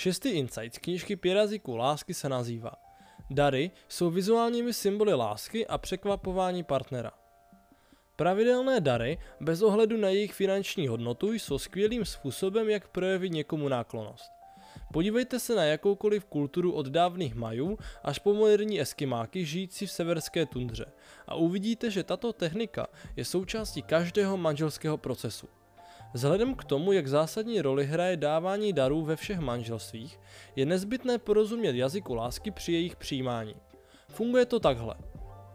Šestý insight z knížky Pět jazyků lásky se nazývá Dary jsou vizuálními symboly lásky a překvapování partnera. Pravidelné dary, bez ohledu na jejich finanční hodnotu, jsou skvělým způsobem, jak projevit někomu náklonost. Podívejte se na jakoukoliv kulturu od dávných Majů až po moderní eskimáky žijící v severské tundře a uvidíte, že tato technika je součástí každého manželského procesu. Vzhledem k tomu, jak zásadní roli hraje dávání darů ve všech manželstvích, je nezbytné porozumět jazyku lásky při jejich přijímání. Funguje to takhle.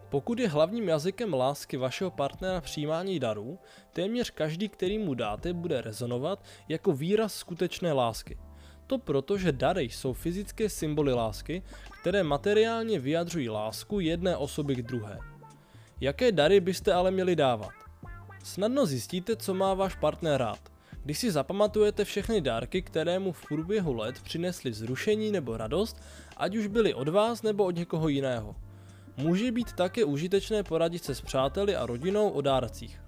Pokud je hlavním jazykem lásky vašeho partnera přijímání darů, téměř každý, který mu dáte, bude rezonovat jako výraz skutečné lásky. To proto, že dary jsou fyzické symboly lásky, které materiálně vyjadřují lásku jedné osoby k druhé. Jaké dary byste ale měli dávat? Snadno zjistíte, co má váš partner rád. Když si zapamatujete všechny dárky, které mu v průběhu let přinesly zrušení nebo radost, ať už byly od vás nebo od někoho jiného. Může být také užitečné poradit se s přáteli a rodinou o dárcích.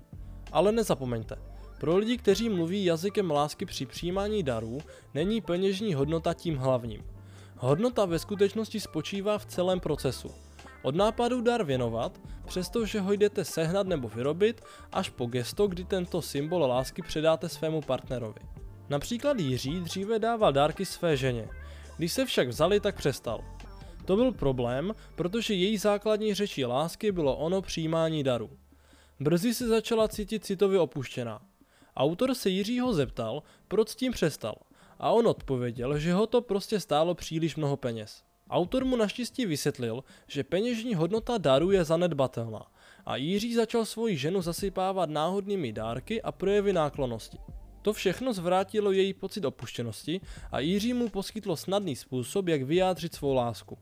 Ale nezapomeňte, pro lidi, kteří mluví jazykem lásky při přijímání darů, není peněžní hodnota tím hlavním. Hodnota ve skutečnosti spočívá v celém procesu. Od nápadu dar věnovat, přestože ho jdete sehnat nebo vyrobit, až po gesto, kdy tento symbol lásky předáte svému partnerovi. Například Jiří dříve dával dárky své ženě. Když se však vzali, tak přestal. To byl problém, protože její základní řečí lásky bylo ono přijímání darů. Brzy se začala cítit citově opuštěná. Autor se Jiřího zeptal, proč s tím přestal. A on odpověděl, že ho to prostě stálo příliš mnoho peněz. Autor mu naštěstí vysvětlil, že peněžní hodnota daru je zanedbatelná a Jiří začal svoji ženu zasypávat náhodnými dárky a projevy náklonosti. To všechno zvrátilo její pocit opuštěnosti a Jiří mu poskytlo snadný způsob, jak vyjádřit svou lásku.